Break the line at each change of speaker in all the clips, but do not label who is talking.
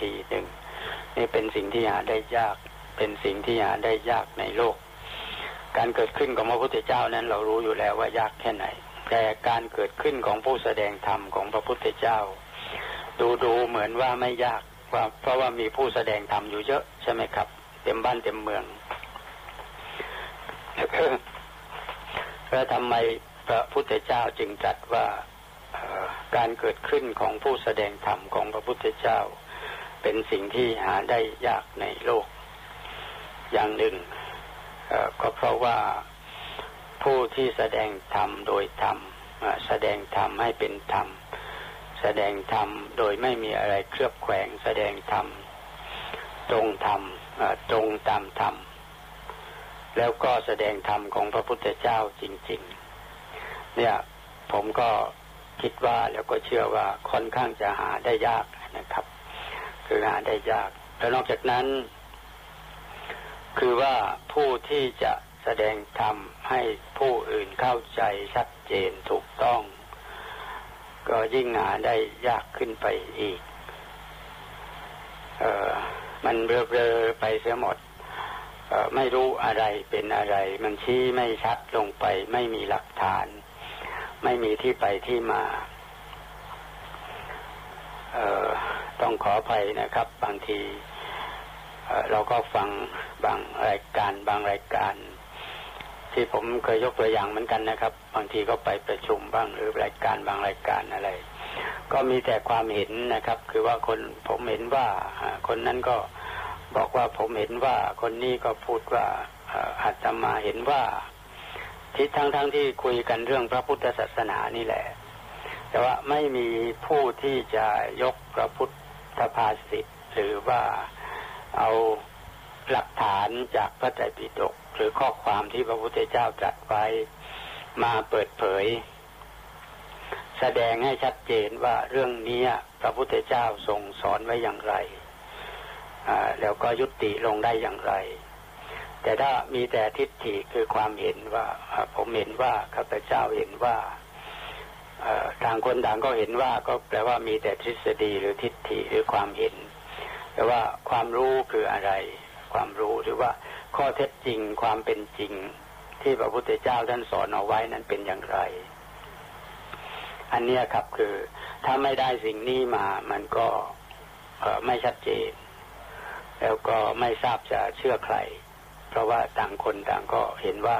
ทีหนึ่งนี่เป็นสิ่งที่หาได้ยาก เป็นสิ่งที่หาได้ยากในโลก การเกิดขึ้นของพระพุทธเจ้านั้นเรารู้อยู่แล้วว่ายากแค่ไหน แต่การเกิดขึ้นของผู้แสดงธรรมของพระพุทธเจ้า ดูดูเหมือนว่าไม่ยากว่าเพราะว่ามีผู้แสดงธรรมอยู่เยอะใช่ไหมครับ เต็มบ้านเต็มเมืองแล้วทำไมพระพุทธเจ้าจึงจัดว่าการเกิดขึ้นของผู้แสดงธรรมของพระพุทธเจ้า เป็นสิ่งที่หาได้ยากในโลก อย่างหนึ่งก็เพราะว่าผู้ที่แสดงธรรมโดยธรรมแสดงธรรมให้เป็นธรรม แสดงธรรมโดยไม่มีอะไรเคลือบแขวงแสดงธรรมตรงธรรมตรงตามธรรม แล้วก็แสดงธรรมของพระพุทธเจ้าจริง ๆ เนี่ยผมก็คิดว่าแล้วก็เชื่อว่าค่อนข้างจะหาได้ยากนะครับ คือหาได้ยาก แล้วนอกจากนั้น คือว่าผู้ที่จะแสดงธรรมให้ผู้อื่นเข้าใจชัดเจนถูกต้อง ก็ยิ่งหาได้ยากขึ้นไปอีก เออมันเบลอๆไปเสียหมดไม่รู้อะไรเป็นอะไร มันชี้ไม่ชัดลงไป ไม่มีหลักฐาน ไม่มีที่ไปที่มาเออ ต้องขออภัยนะครับ บางทีเราก็ฟังบางรายการบางรายการ ที่ผมเคยยกตัวอย่างเหมือนกันนะครับ บางทีก็ไปประชุมบ้างหรือรายการบางรายการอะไร ก็มีแต่ความเห็นนะครับ คือว่าคนผมเห็นว่าคนนั้นก็บอกว่าผมเห็นว่าคนนี้ก็พูดว่าอาตมาเห็นว่าทิศทั้งทั้งที่คุยกันเรื่องพระพุทธศาสนานี่แหละ แต่ว่าไม่มีผู้ที่จะยกพระพุทธ ภาษิตหรือว่าเอาหลักฐานจากพระไตรปิฎกหรือข้อความที่พระพุทธเจ้าตรัสไว้มาเปิดเผย แสดงให้ชัดเจนว่าเรื่องนี้พระพุทธเจ้าทรงสอนไว้อย่างไรแล้วก็ยุติลงได้อย่างไร แต่ถ้ามีแต่ทิฏฐิคือความเห็นว่าผมเห็นว่าข้าพเจ้าเห็นว่า ต่างคนต่างก็เห็นว่าก็แปลว่ามีแต่ทฤษฎีหรือทิฏฐิหรือความเห็น แต่ว่าความรู้คืออะไร ความรู้หรือว่าข้อเท็จจริงความเป็นจริง ที่พระพุทธเจ้าท่านสอนเอาไว้นั้นเป็นอย่างไร อันนี้ครับคือถ้าไม่ได้สิ่งนี้มามันก็ไม่ชัดเจน แล้วก็ไม่ทราบจะเชื่อใคร เพราะว่าต่างคนต่างก็เห็นว่า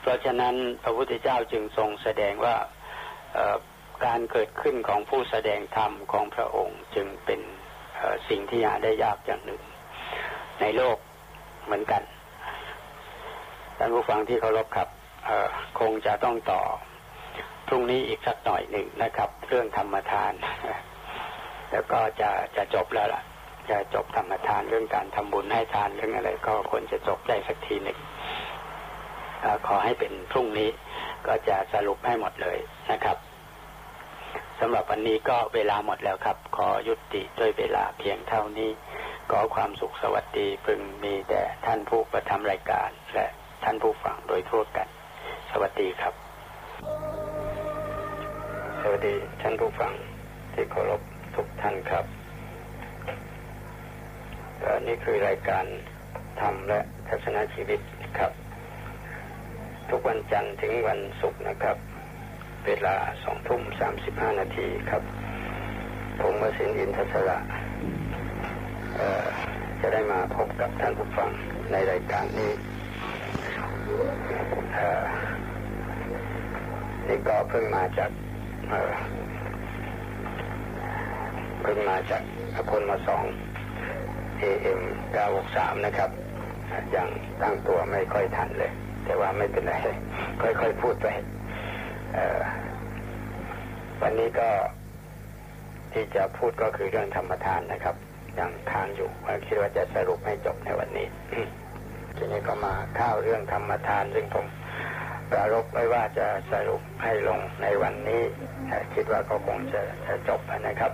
เพราะฉะนั้นพระพุทธเจ้าจึงทรงแสดงว่า การเกิดขึ้นของผู้แสดงธรรมของพระองค์จึงเป็นสิ่งที่หาได้ยากอย่างหนึ่ง ในโลกเหมือนกันท่านผู้ฟังที่เคารพครับคงจะต้องต่อพรุ่งนี้อีกสักหน่อยหนึ่งนะครับ เรื่องธรรมทาน แล้วก็จะจะจบแล้วล่ะ จะจบธรรมทานเรื่องการทำบุญให้ทานเรื่องอะไร ก็ควรจะจบได้สักทีหนึ่งอขอให้เป็นพรุ่งนี้ ก็จะสรุปให้หมดเลยนะครับสำหรับวันนี้ก็เวลาหมดแล้วครับ ขอยุติด้วยเวลาเพียงเท่านี้ ขอความสุขสวัสดีพึงมีแต่ท่านผู้ประทำรายการ และท่านผู้ฟังโดยทั่วกัน สวัสดีครับ สวัสดีท่านผู้ฟังที่เคารพทุกท่านครับนี่คือรายการธรรมและทัศนชีวิตครับ ทุกวันจันทร์ถึงวันศุกร์นะครับ เวลาสองทุ่มสามสิบห้านาทีครับ ผมวสินอินทศระจะได้มาพบกับท่านผู้ฟังในรายการนี้นี่ก็เพิ่งมาจากเพิ่งมาจากคนมาสอง AM 963 นะครับ ยังตั้งตัวไม่ค่อยทันเลย แต่ว่าไม่เป็นไร ค่อยๆพูดไปวันนี้ก็ที่จะพูดก็คือเรื่องธรรมทานนะครับ ยังค้างอยู่คิดว่าจะสรุปให้จบในวันนี้ทีนี้ก็มาข้าวเรื่องธรรมทาน ซึ่งผมปรารบไว้ว่าจะสรุปให้ลงในวันนี้คิดว่าก็คงจะจะจบนะครับ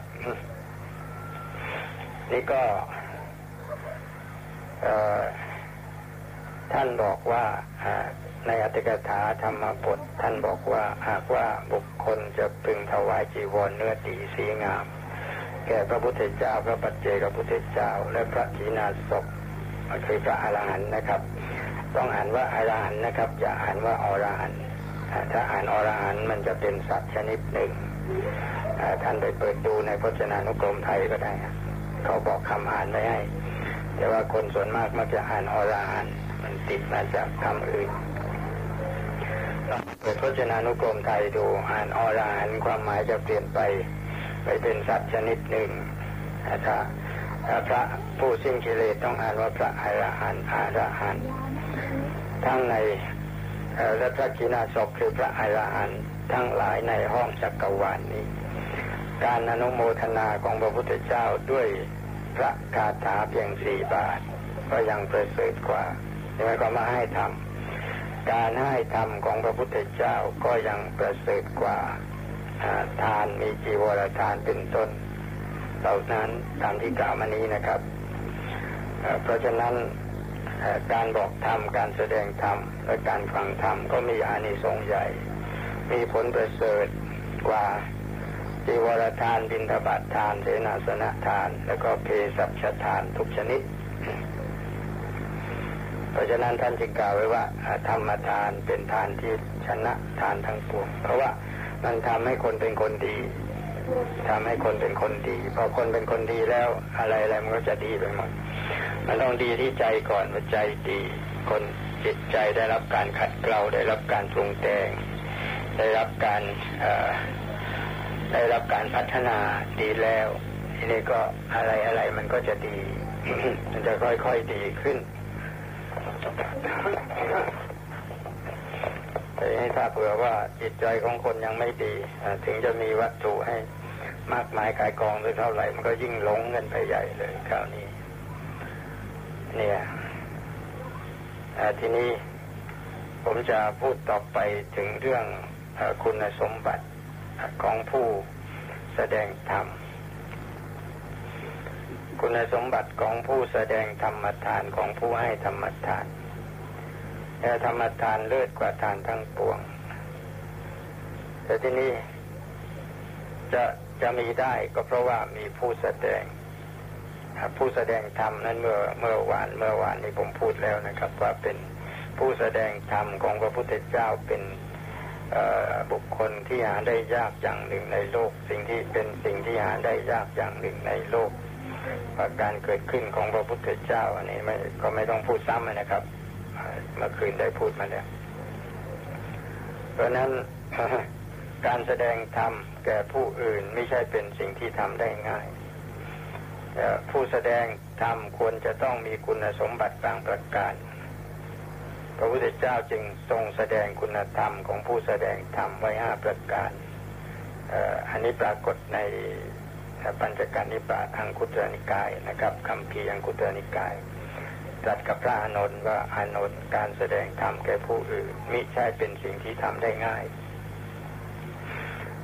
นี่ก็ ท่านบอกว่าในอัตถกถาธรรมบทท่านบอกว่าหากว่าบุคคลจะพึงถวายจีวรเนื้อตีสีงาม แก่พระพุทธเจ้าพระปัจเจกพระพุทธเจ้า และพระขีณาสพคือพระอรหันต์นะครับ ต้องอ่านว่าอรหันต์นะครับ อย่าอ่านว่าอรหันต์ถ้าอ่านอรหันต์มันจะเป็นสัตว์ชนิดหนึ่งท่านไปเปิดดูในพจนานุกรมไทยก็ได้ เขาบอกคำอ่านไม่ให้ แต่ว่าคนส่วนมากมักจะอ่านอรหันต์ มันติดมาจากคำอื่นเปิดพจนานุกรมไทยดูอ่านอรหันความหมายจะเปลี่ยนไป ไปเป็นสัตว์ชนิดหนึ่งถ้าพระผู้สิ้นกิเลสต้องอ่านว่าพระอรหันต์อรหันต์ทั้งในและพระกินาศคือพระอรหันต์ทั้งหลายในห้องจักรวาลนนี้ การอนุโมทนาของพระพุทธเจ้าด้วยพระคาถาเพียงสี่บาท ก็ยังประเสริฐกว่า ใช่ไหมก็มาให้ทำการให้ธรรมของพระพุทธเจ้าก็ยังประเสริฐกว่าทานมีจีวรทานเป็นต้นเหล่านั้นตามที่กล่าวมานี้นะครับ เพราะฉะนั้นการบอกธรรมการแสดงธรรมและการฟังธรรมก็มีอานิสงส์ใหญ่ มีผลประเสริฐกว่าจีวรทานบินทบาททานเสนาสนะทาน แล้วก็เพศัชทานทุกชนิด เพราะฉะนั้นท่านจึงกล่าวไว้ว่า ธรรมทานเป็นทานที่ชนะทานทั้งปวงเพราะว่ามันทำให้คนเป็นคนดีทำให้คนเป็นคนดี พอคนเป็นคนดีแล้วอะไรอะไรมันก็จะดีไปหมดมันต้องดีที่ใจก่อนว่าใจดี คนจิตใจได้รับการขัดเกลาได้รับการปรุงแต่งได้รับการได้รับการพัฒนาดีแล้วทีนี้ก็อะไรอะไรมันก็จะดี มันจะค่อยๆดีขึ้น แต่ให้ถ้าเผื่อว่าจิตใจของคนยังไม่ดี ถึงจะมีวัตถุให้มากมายกายกองหรือเท่าไหร่ มันก็ยิ่งหลงเงินไปใหญ่เลยคราวนี้ เนี่ยทีนี้ผมจะพูดต่อไปถึงเรื่องคุณสมบัติของผู้แสดงธรรม คุณสมบัติของผู้แสดงธรรมทานของผู้ให้ธรรมทานแต่ธรรมทานเลิศกว่าทานทั้งปวง แต่ที่นี้จะจะมีได้ก็เพราะว่ามีผู้แสดง ผู้แสดงธรรมนั้นเมื่อเมื่อวานเมื่อวานนี้ผมพูดแล้วนะครับ ว่าเป็นผู้แสดงธรรมของพระพุทธเจ้าเป็นบุคคลที่หาได้ยากอย่างหนึ่งในโลก สิ่งที่เป็นสิ่งที่หาได้ยากอย่างหนึ่งในโลก การเกิดขึ้นของพระพุทธเจ้า อันนี้ไม่ก็ไม่ต้องพูดซ้ำนะครับเมื่อคืนได้พูดมาแล้วเพราะนั้นการแสดงธรรมแก่ผู้อื่นไม่ใช่เป็นสิ่งที่ทำได้ง่ายผู้แสดงธรรมควรจะต้องมีคุณสมบัติบางประการ พระพุทธเจ้าจึงทรงแสดงคุณธรรมของผู้แสดงธรรมไว้ห้าประการ อันนี้ปรากฏใน ปัญจการนิบาตอังคุตรนิกายนะครับคำพีอังคุตรนิกายตรัสกับพระอานนท์ว่าอานนท์การแสดงธรรมแก่ผู้อื่นมิใช่เป็นสิ่งที่ทำได้ง่าย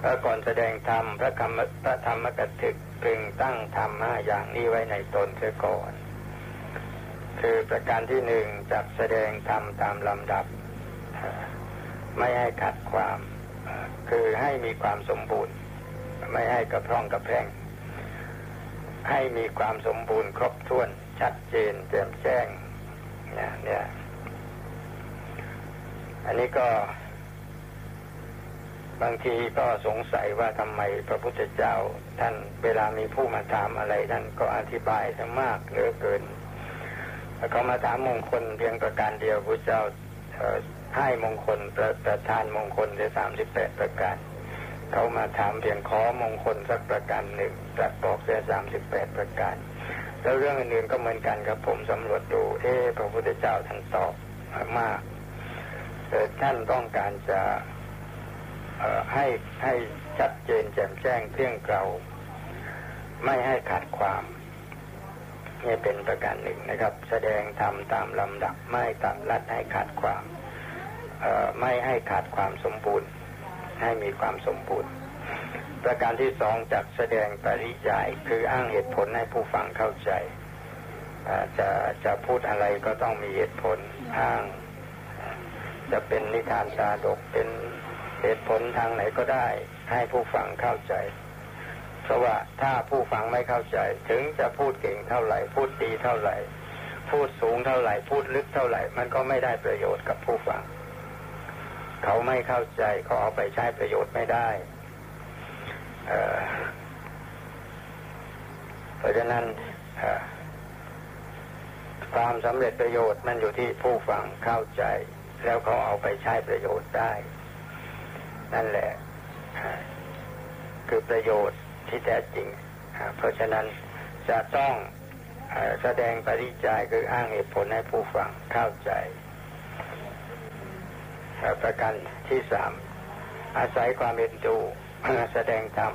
แล้วก่อนแสดงธรรมพระธรรมพระธรรมกถึกพึงตั้งธรรมห้าอย่างนี้ไว้ในตนเสียก่อน คือประการที่หนึ่งจักแสดงธรรมตามลำดับ ไม่ให้ขัดความ คือให้มีความสมบูรณ์ ไม่ให้กระพร่องกระแพง ให้มีความสมบูรณ์ครบถ้วน ชัดเจนแจ่มแจ้งเนี่ยเนี่ยอันนี้ก็ บางทีก็สงสัยว่าทำไมพระพุทธเจ้า ท่านเวลามีผู้มาถามอะไรท่านก็อธิบายทั้งมากเหลือเกิน แล้วก็มาถามมงคลเพียงประการเดียวพระเจ้าให้มงคลประประทานมงคลได้สามสิบแปดประการ เขามาถามเพียงขอมงคลสักประการหนึ่งตรัสบอกเสียสามสิบแปดประการ แล้วเรื่องอื่นๆก็เหมือนกันครับผมสำรวจดู เอ๊พระพุทธเจ้าท่านตอบมากแต่ท่านต้องการจะให้ให้ชัดเจนแจ่มแจ้งเที่ยงเกลาไม่ให้ขาดความนี่เป็นประการหนึ่งนะครับ แสดงธรรมตามลำดับไม่ตัดลัดให้ขาดความไม่ให้ขาดความสมบูรณ์ ให้มีความสมบูรณ์ ประการที่สองจากแสดงปริยาย คืออ้างเหตุผลให้ผู้ฟังเข้าใจจะจะพูดอะไรก็ต้องมีเหตุผลอ้าง จะเป็นนิทานชาดกเป็นเหตุผลทางไหนก็ได้ ให้ผู้ฟังเข้าใจ เพ
ราะว่าถ้าผู้ฟังไม่เข้าใจ ถึงจะพูดเก่งเท่าไหร่ พูดดีเท่าไหร่ พูดสูงเท่าไหร่ พูดลึกเท่าไหร่ มันก็ไม่ได้ประโยชน์กับผู้ฟัง เขาไม่เข้าใจเขาเอาไปใช้ประโยชน์ไม่ได้เเพราะฉะนั้นความสำเร็จประโยชน์มันอยู่ที่ผู้ฟังเข้าใจ แล้วเขาเอาไปใช้ประโยชน์ได้ นั่นแหละ คือประโยชน์ที่แท้จริง เพราะฉะนั้นจะต้องแสดงปริจายคืออ้างเหตุผลให้ผู้ฟังเข้าใจ ประการที่สามอาศัยความเอ็นดูแสดงธรรม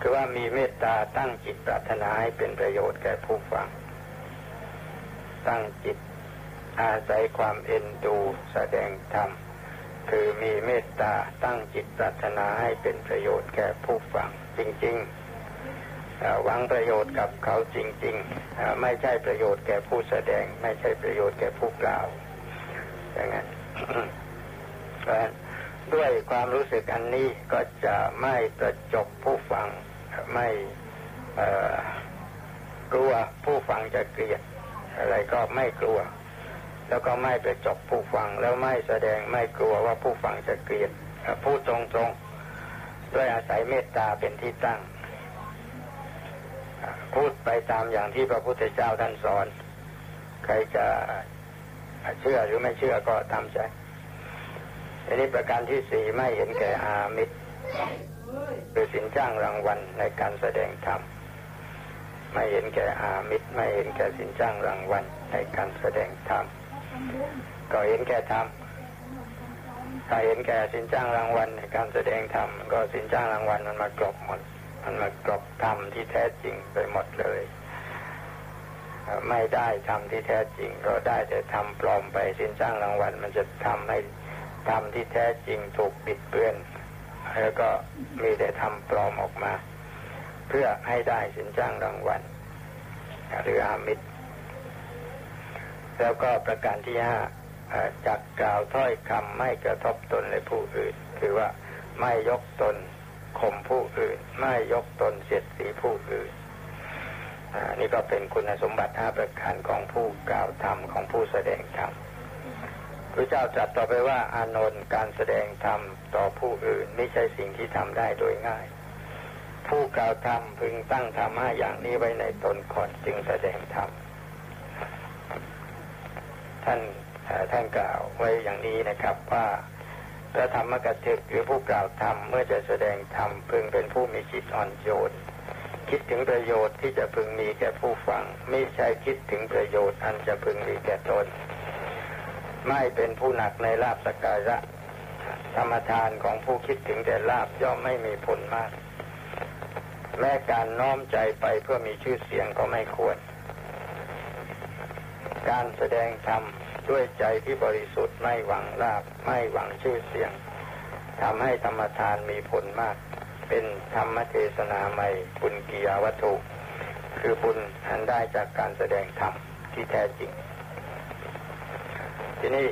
คือว่ามีเมตตาตั้งจิตปรารถนาให้เป็นประโยชน์แก่ผู้ฟัง ตั้งจิตอาศัยความเอ็นดูแสดงธรรมคือมีเมตตาตั้งจิตปรารถนาให้เป็นประโยชน์แก่ผู้ฟัง จริงๆหวังประโยชน์กับเขาจริงๆ ไม่ใช่ประโยชน์แก่ผู้แสดง ไม่ใช่ประโยชน์แก่ผู้กล่าวอย่างนั้น ด้วยความรู้สึกอันนี้ก็จะไม่ประจบผู้ฟังไม่กลัวผู้ฟังจะเกลียด อะไรก็ไม่กลัว แล้วก็ไม่ไปจบผู้ฟังแล้วไม่แสดงไม่กลัวว่าผู้ฟังจะเกลียดพูดตรงๆ ด้วยอาศัยเมตตาเป็นที่ตั้ง พูดไปตามอย่างที่พระพุทธเจ้าท่านสอน ใครจะเชื่อหรือไม่เชื่อก็ตามใจ อันนี้ประการที่สี่ไม่เห็นแก่อามิตรคือสินจ้างรางวัลในการแสดงธรรมไม่เห็นแก่อามิตรไม่เห็นแก่สินจ้างรางวัลในการแสดงธรรมก็เห็นแก่ธรรมถ้าเห็นแก่สินจ้างรางวัลในการแสดงธรรมก็สินจ้างรางวัลมันมากรบหมด มันมากรบธรรมที่แท้จริงไปหมดเลย ไม่ได้ทำที่แท้จริง ก็ได้แต่ทำปลอมไปสินจ้างรางวัลมันจะทำให้ ทำที่แท้จริงถูกปิดเปื้อน แล้วก็มีแต่ทำปลอมออกมา เพื่อให้ได้สินจ้างรางวัลหรืออามิตร แล้วก็ประการที่ห้าจักกล่าวถ้อยคำไม่กระทบตนและผู้อื่น คือว่าไม่ยกตนข่มผู้อื่น ไม่ยกตนเสียดสีผู้อื่นนี่ก็เป็นคุณสมบัติห้าประการของผู้กล่าวธรรมของผู้แสดงธรรม พระเจ้าจัดต่อไปว่าอานนท์การแสดงธรรมต่อผู้อื่นไม่ใช่สิ่งที่ทำได้โดยง่าย ผู้กล่าวธรรมพึงตั้งธรรมห้าอย่างนี้ไว้ในตนก่อนจึงแสดงธรรมท่านท่านกล่าวไว้อย่างนี้นะครับว่าพระธรรมกถึกหรือผู้กล่าวธรรมเมื่อจะแสดงธรรมพึงเป็นผู้มีจิตอ่อนโยนคิดถึงประโยชน์ที่จะพึงมีแก่ผู้ฟัง ไม่ใช่คิดถึงประโยชน์อันจะพึงมีแก่ตน ไม่เป็นผู้หนักในลาบสการะธรรมทานของผู้คิดถึงแต่ลาบย่อมไม่มีผลมาก แม้การน้อมใจไปเพื่อมีชื่อเสียงก็ไม่ควร การแสดงธรรมด้วยใจที่บริสุทธิ์ไม่หวังลาบไม่หวังชื่อเสียงทำให้ธรรมทานมีผลมาก เป็นธรรมเทศนาใหม่บุญกิยาวัตถุ คือบุญอันได้จากการแสดงธรรมที่แท้จริง ทีนี้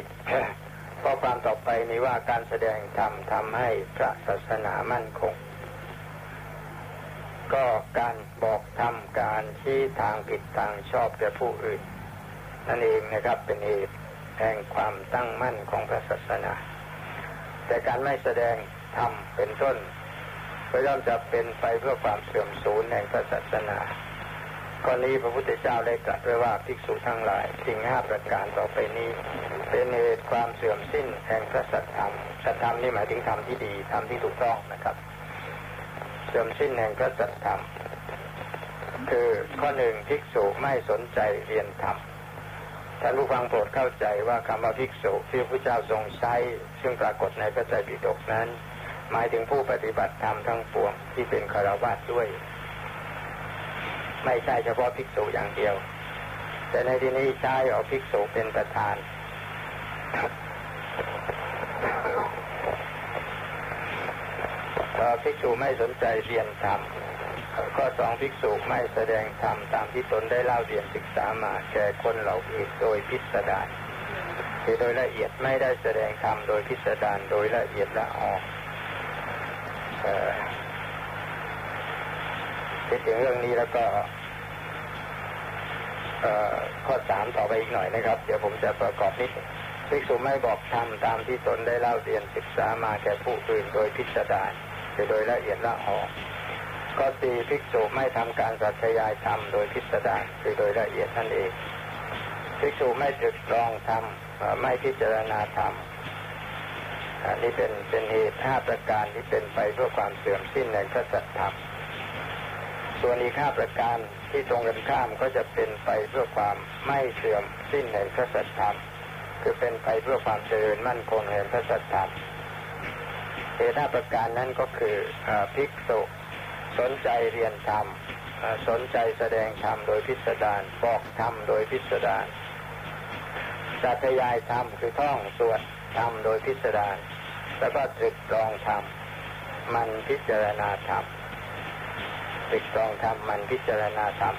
ข้อความต่อไปนี้ว่าการแสดงธรรมทำให้พระศาสนามั่นคง ก็การบอกธรรมการชี้ทางผิดทางชอบแก่ผู้อื่น นั่นเองนะครับเป็นเหตุแห่งความตั้งมั่นของพระศาสนา แต่การไม่แสดงธรรมเป็นต้นก็ย่อมจะเป็นไปเพื่อความเสื่อมสูญแห่งพระศาสนาก้อนนี้พระพุทธเจ้าได้ตรัสไว้ว่าภิกษุทั้งหลาย สิ่งห้าประการต่อไปนี้ เป็นเหตุความเสื่อมสิ้นแห่งพระสัทธรรมสัทธรรมนี่หมายถึงธรรมที่ดีธรรมที่ถูกต้องนะครับ เสื่อมสิ้นแห่งพระสัทธรรมคือข้อหนึ่งภิกษุไม่สนใจเรียนธรรมท่านผู้ฟังโปรดเข้าใจว่าคำว่าภิกษุที่พระเจ้าทรงใช้ซึ่งปรากฏในพระไตรปิฎกนั้น หมายถึงผู้ปฏิบัติธรรมทั้งปวงที่เป็นคารวะด้วย ไม่ใช่เฉพาะภิกษุอย่างเดียว แต่ในที่นี้ใช้เอาภิกษุเป็นประธาน ภิกษุไม่สนใจเรียนธรรมข้อสองภิกษุไม่แสดงธรรมตามที่ตนได้เล่าเรียนศึกษามาแก่คนเหล่าอื่นโดยพิสดารคือโดยละเอียดไม่ได้แสดงธรรมโดยพิสดารโดยละเอียดละออกคิดถึงเรื่องนี้แล้วก็ข้อสามต่อไปอีกหน่อยนะครับ เดี๋ยวผมจะประกอบนิด ภิกษุไม่บอกธรรมตามที่ตนได้เล่าเรียนศึกษามาแก่ผู้อื่นโดยพิสดารโดยละเอียดละออกก็ตีภิกษุไม่ทำการสัจยายธรรมโดยพิสดารคือโดยละเอียดนั่นเองภิกษุไม่ตรึกตรองธรรมไม่พิจารณาธรรมอันนี้เป็นเป็นเหตุห้าประการที่เป็นไปเพื่อความเสื่อมสิ้นในพระสัจธรรมส่วนอีกห้าประการที่ตรงกันข้ามก็จะเป็นไปเพื่อความไม่เสื่อมสิ้นในพระสัจธรรม คือเป็นไปเพื่อความเจริญมั่นคงแห่งพระสัจธรรมเหตุห้าประการนั้นก็คือภิกษุ สนใจเรียนธรรมสนใจแสดงธรรมโดยพิสดารบอกธรรมโดยพิสดารสัตยายธรรมคือท่องสวดธรรมโดยพิสดารแล้วก็ตรึกตรองธรรมมันพิจารณาธรรมตรึกตรองธรรมมันพิจารณาธรรม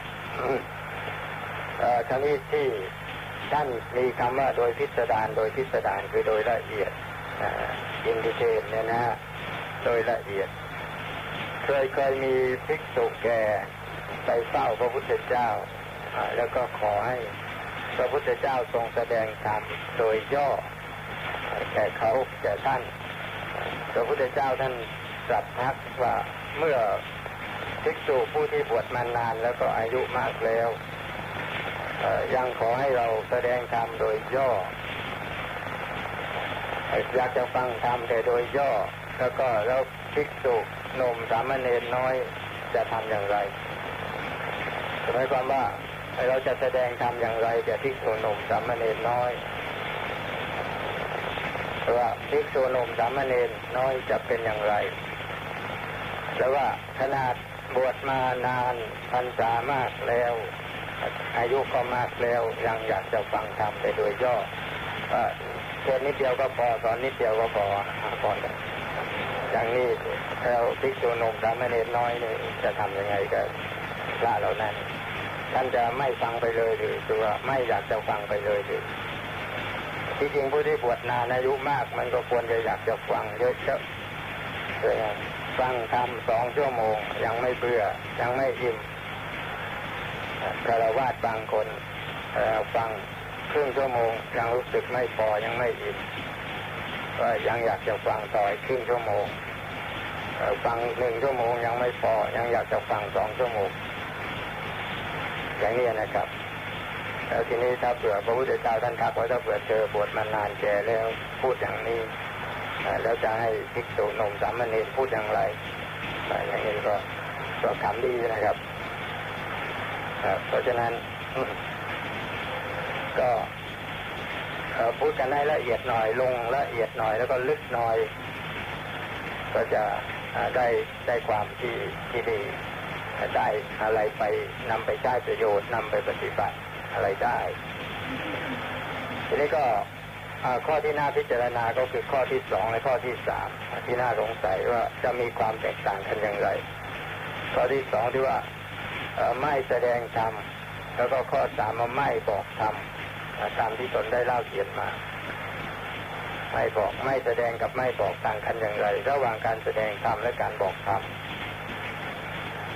ทั้งนี้ที่ ท่านมีคำว่าโดยพิสดารโดยพิสดารคือโดยละเอียดอินดิเทนเนี่ยนะฮะโดยละเอียด เคยเคยมีภิกษุแก่ไปเฝ้าพระพุทธเจ้า แล้วก็ขอให้พระพุทธเจ้าทรงแสดงธรรมโดยย่อแก่เขาแก่ท่าน พระพุทธเจ้าท่านตรัสทักว่าเมื่อภิกษุผู้ที่บวชมานานแล้วก็อายุมากแล้ว ยังขอให้เราแสดงธรรมโดยย่อ อยากจะฟังธรรมแต่โดยย่อ แล้วก็แล้วภิกษุนมสามเณรน้อยจะทำอย่างไรหมายความว่าเราจะแสดงธรรมอย่างไรแก่ภิกษุนมสามเณรน้อยว่าภิกษุนมสามเณรน้อยจะเป็นอย่างไรแต่ว่าขนาดบวชมานานพรรษามากแล้ว อายุก็มากแล้วยังอยากจะฟังธรรมไปโดยย่อเพียงนิดเดียวก็พอสอนนิดเดียวก็พอพออย่างนี้เราภิกษุนมสามเณรน้อยนี่จะทำยังไงกับพระเหล่านั้นท่านจะไม่ฟังไปเลยหรือตัวไม่อยากจะฟังไปเลยหรือที่จริงผู้ที่บวชนานอายุมาก มันก็ควรจะอยากจะฟังเยอะๆฟังทำสองชั่วโมง ยังไม่เบื่อยังไม่อิ่ม คารวาสบางคนฟังครึ่งชั่วโมงยังรู้สึกไม่พอยังไม่อิ่มก็ยังอยากจะฟังต่ออีกครึ่งชั่วโมงฟังหนึ่งชั่วโมงยังไม่พอยังอยากจะฟังสองชั่วโมงอย่างนี้นะครับ แล้วทีนี้ถ้าเผื่อพระพุทธเจ้าท่านทักว่าถ้าเผื่อเจอบวชมานานแก่แล้วพูดอย่างนี้แล้วจะให้ภิกษุนมสามเณรพูดอย่างไรอย่างนี้ก็ก็คำดีนะครับ เพราะฉะนั้น ก็พูดกันให้ละเอียดหน่อยลงละเอียดหน่อยแล้วก็ลึกหน่อย ก็จะได้ได้ความที่ที่ดีได้อะไรไปนำไปใช้ประโยชน์นำไปปฏิบัติอะไรได้ ทีนี้ก็ข้อที่น่าพิจารณาก็คือข้อที่สองและข้อที่สามที่น่าสงสัยว่าจะมีความแตกต่างกันอย่างไร ข้อที่สองที่ว่า ไม่แสดงธรรมแล้วก็ข้อสามาไม่บอกธรรมตามที่ตนได้เล่าเขียนมา ไม่บอกไม่แสดงกับไม่บอกต่างกันอย่างไร ระหว่างการแสดงธรรมและการบอกธรรม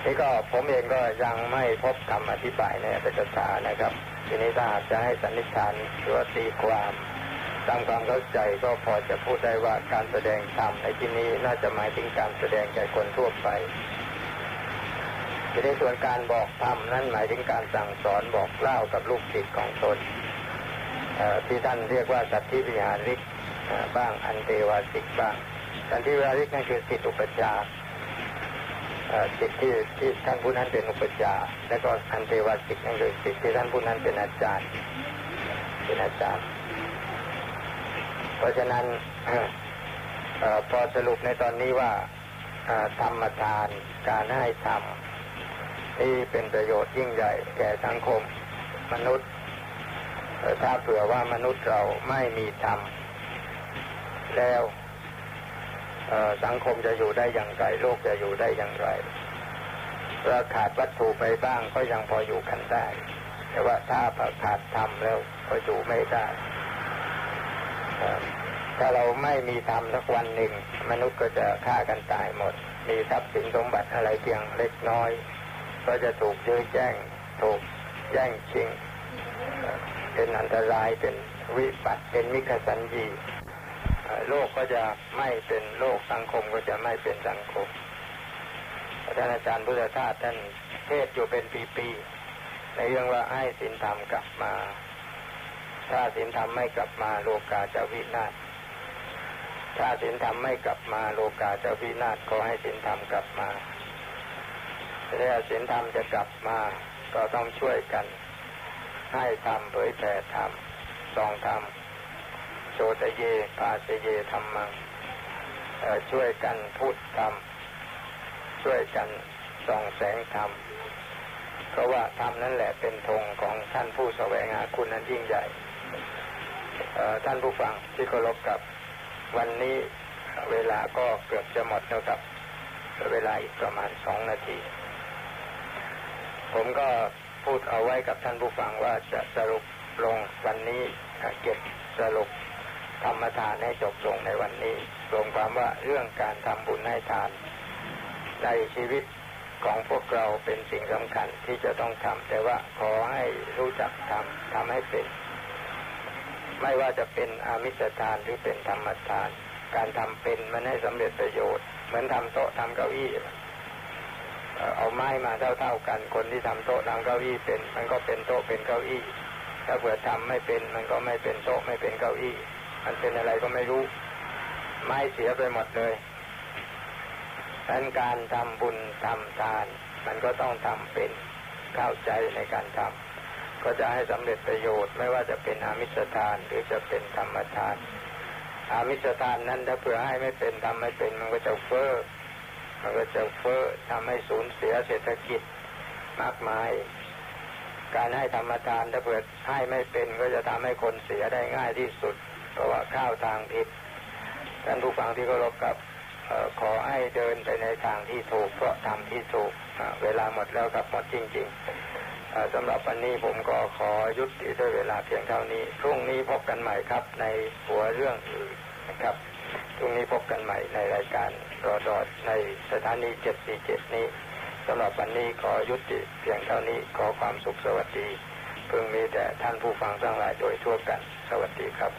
นี่ก็ผมเองก็ยังไม่พบคำอธิบายในอัตถกถานะครับ ทีนี้ถ้าจะให้สันนิษฐานหรือตีความตามความเข้าใจก็พอจะพูดได้ว่าการแสดงธรรมในที่นี้น่าจะหมายถึงการแสดงแก่คนทั่วไป ทีนี้ส่วนการบอกธรรมนั้นหมายถึงการสั่งสอนบอกเล่ากับลูกศิษย์ของตนที่ท่านเรียกว่าสัตธิวิหาริกบ้างอันเทวาสิกบ้างสันติวิหาริกนั่นคือสิทธิอุปจาสิทธิที่ท่านผู้นั้นเป็นอุปจาแล้วก็อันเทวาสิกนั่นคือสิทธิที่ท่านผู้นั้นเป็นอาจารย์ เป็นอาจารย์ เพราะฉะนั้นพอสรุปในตอนนี้ว่าธรรมทานการให้ธรรม ที่เป็นประโยชน์ยิ่งใหญ่แก่สังคมมนุษย์ถ้าเผื่อว่ามนุษย์เราไม่มีธรรม แล้วสังคมจะอยู่ได้อย่างไร โลกจะอยู่ได้อย่างไรถ้าขาดวัตถุไปบ้างก็ยังพออยู่กันได้ แต่ว่าถ้าขาดธรรมแล้วก็อยู่ไม่ได้ถ้าเราไม่มีธรรมสักวันหนึ่ง มนุษย์ก็จะฆ่ากันตายหมด มีทรัพย์สินสมบัติอะไรเพียงเล็กน้อย ก็จะถูกยื้อแย่งถูกแย่งชิง เป็นอันตรายเป็นวิบัติเป็นมิขสัญญีโลกก็จะไม่เป็นโลกสังคมก็จะไม่เป็นสังคมท่านอาจารย์พุทธทาสท่านเทศอยู่เป็นปีๆในเรื่องว่าให้สินธรรมกลับมา ถ้าสินธรรมไม่กลับมาโลกาจะวินาศถ้าสินธรรมไม่กลับมาโลกาจะวินาศขอให้สินธรรมกลับมา ถ้าสินธรรมจะกลับมา ก็ต้องช่วยกัน ให้ธรรมเผยแผ่ธรรมสองธรรมโชตเยปาสเยธรรมังช่วยกันพูดธรรมช่วยกันส่องแสงธรรมเพราะว่าธรรมนั่นแหละเป็นธงของท่านผู้แสวงหาคุณนั้นยิ่งใหญ่ท่านผู้ฟังที่เคารพกับวันนี้เวลาก็เกือบจะหมดแล้วกับเวลาอีกประมาณสองนาที ผมก็พูดเอาไว้กับท่านผู้ฟังว่าจะสรุปลงวันนี้เก็บสรุปธรรมทานให้จบลงในวันนี้รวมความว่าเรื่องการทำบุญให้ทาน ในชีวิตของพวกเราเป็นสิ่งสำคัญที่จะต้องทำแต่ว่าขอให้รู้จักทำทำให้เป็น ไม่ว่าจะเป็นอามิสทานหรือเป็นธรรมทาน การทำเป็นมันให้สำเร็จประโยชน์ เหมือนทำโต๊ะทำเก้าอี้ เอาไม้มาเท่าๆกัน คนที่ทำโต๊ะทำเก้าอี้เป็น มันก็เป็นโต๊ะเป็นเก้าอี้ ถ้าเผื่อทำไม่เป็น มันก็ไม่เป็นโต๊ะไม่เป็นเก้าอี้ มันเป็นอะไรก็ไม่รู้ ไม้เสียไปหมดเลยดังการทำบุญทำทาน มันก็ต้องทำเป็นเข้าใจในการทำก็จะให้สำเร็จประโยชน์ไม่ว่าจะเป็นอามิสทานหรือจะเป็นธรรมทาน อามิสทานนั้นถ้าเผื่อให้ไม่เป็นทำไม่เป็นมันก็จะเฟ้อ มันก็จะเฟ้อทำให้สูญเสียเศรษฐกิจมากมาย การให้ธรรมทานถ้าเผื่อให้ไม่เป็นก็จะทำให้คนเสียได้ง่ายที่สุด เพราะว่าข้าวทางผิดท่านผู้ฟังที่เคารพกับขอให้เดินไปในทางที่ถูกเพราะทำที่ถูกเวลาหมดแล้วครับหมดจริง ๆสำหรับวันนี้ผมก็ขอยุติด้วยเวลาเพียงเท่านี้พรุ่งนี้พบกันใหม่ครับในหัวเรื่องอื่นนะครับพรุ่งนี้พบกันใหม่ในรายการ รอดอดในสถานีเจ็ดสี่เจ็ดนี้สำหรับวันนี้ขอยุติเพียงเท่านี้ขอความสุขสวัสดี เพิ่งมีแต่ท่านผู้ฟังทั้งหลายโดยทั่วกัน สวัสดีครับ